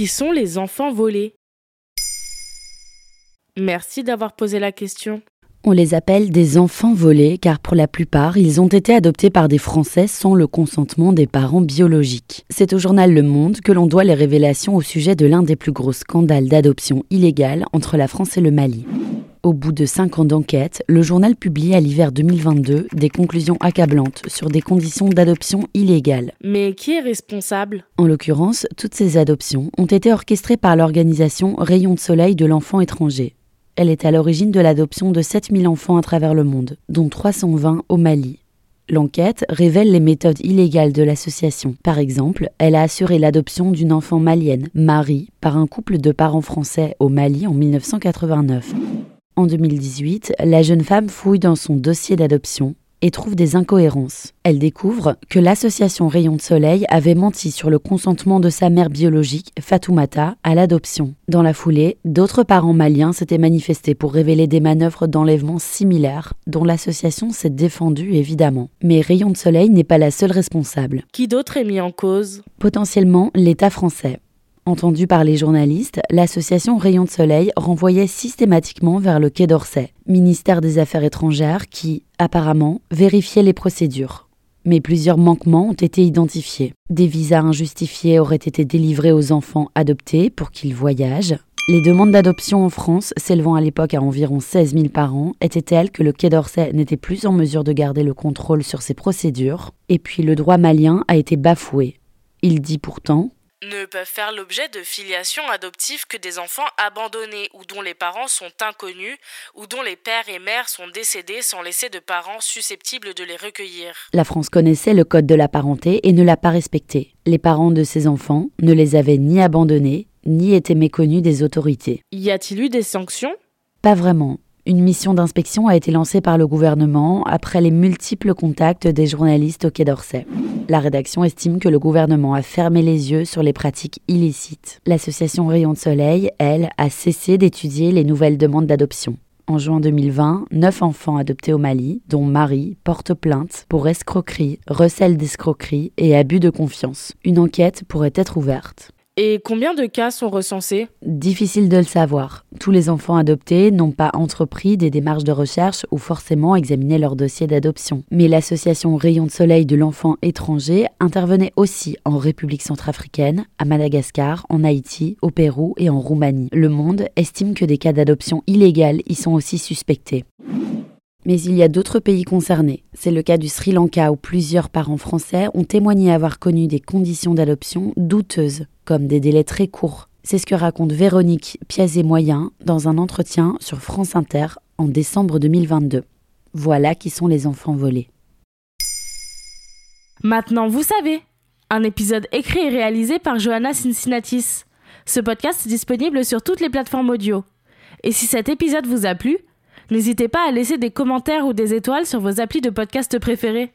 Qui sont les enfants volés Merci d'avoir posé la question. On les appelle des enfants volés car pour la plupart, ils ont été adoptés par des Français sans le consentement des parents biologiques. C'est au journal Le Monde que l'on doit les révélations au sujet de l'un des plus gros scandales d'adoption illégale entre la France et le Mali. Au bout de cinq ans d'enquête, le journal publie à l'hiver 2022 des conclusions accablantes sur des conditions d'adoption illégales. Mais qui est responsable? En l'occurrence, toutes ces adoptions ont été orchestrées par l'organisation Rayon de Soleil de l'enfant étranger, elle est à l'origine de l'adoption de 7000 enfants à travers le monde, dont 320 au Mali. L'enquête révèle les méthodes illégales de l'association. Par exemple, elle a assuré l'adoption d'une enfant malienne, Marie, par un couple de parents français au Mali en 1989. En 2018, la jeune femme fouille dans son dossier d'adoption et trouve des incohérences. Elle découvre que l'association Rayon de Soleil avait menti sur le consentement de sa mère biologique, Fatoumata, à l'adoption. Dans la foulée, d'autres parents maliens s'étaient manifestés pour révéler des manœuvres d'enlèvement similaires, dont l'association s'est défendue évidemment. Mais Rayon de Soleil n'est pas la seule responsable. Qui d'autre est mis en cause? Potentiellement l'État français. Entendu par les journalistes, l'association Rayon de Soleil renvoyait systématiquement vers le Quai d'Orsay, ministère des Affaires étrangères, qui, apparemment, vérifiait les procédures. Mais plusieurs manquements ont été identifiés. Des visas injustifiés auraient été délivrés aux enfants adoptés pour qu'ils voyagent. Les demandes d'adoption en France, s'élevant à l'époque à environ 16 000 par an, étaient telles que le Quai d'Orsay n'était plus en mesure de garder le contrôle sur ces procédures. Et puis le droit malien a été bafoué. Il dit pourtant ne peuvent faire l'objet de filiation adoptive que des enfants abandonnés ou dont les parents sont inconnus ou dont les pères et mères sont décédés sans laisser de parents susceptibles de les recueillir. La France connaissait le code de la parenté et ne l'a pas respecté. Les parents de ces enfants ne les avaient ni abandonnés ni étaient méconnus des autorités. Y a-t-il eu des sanctions? Pas vraiment. Une mission d'inspection a été lancée par le gouvernement après les multiples contacts des journalistes au Quai d'Orsay. La rédaction estime que le gouvernement a fermé les yeux sur les pratiques illicites. L'association Rayon de Soleil, elle, a cessé d'étudier les nouvelles demandes d'adoption. En juin 2020, neuf enfants adoptés au Mali, dont Marie, portent plainte pour escroquerie, recel d'escroquerie et abus de confiance. Une enquête pourrait être ouverte. Et combien de cas sont recensés? Difficile de le savoir. Tous les enfants adoptés n'ont pas entrepris des démarches de recherche ou forcément examiné leur dossier d'adoption. Mais l'association Rayon de Soleil de l'enfant étranger intervenait aussi en République centrafricaine, à Madagascar, en Haïti, au Pérou et en Roumanie. Le Monde estime que des cas d'adoption illégale y sont aussi suspectés. Mais il y a d'autres pays concernés. C'est le cas du Sri Lanka où plusieurs parents français ont témoigné avoir connu des conditions d'adoption douteuses comme des délais très courts. C'est ce que raconte Véronique Piazet-Moyen dans un entretien sur France Inter en décembre 2022. Voilà qui sont les enfants volés. Maintenant, vous savez. Un épisode écrit et réalisé par Johanna Cincinnatis. Ce podcast est disponible sur toutes les plateformes audio. Et si cet épisode vous a plu, n'hésitez pas à laisser des commentaires ou des étoiles sur vos applis de podcast préférés.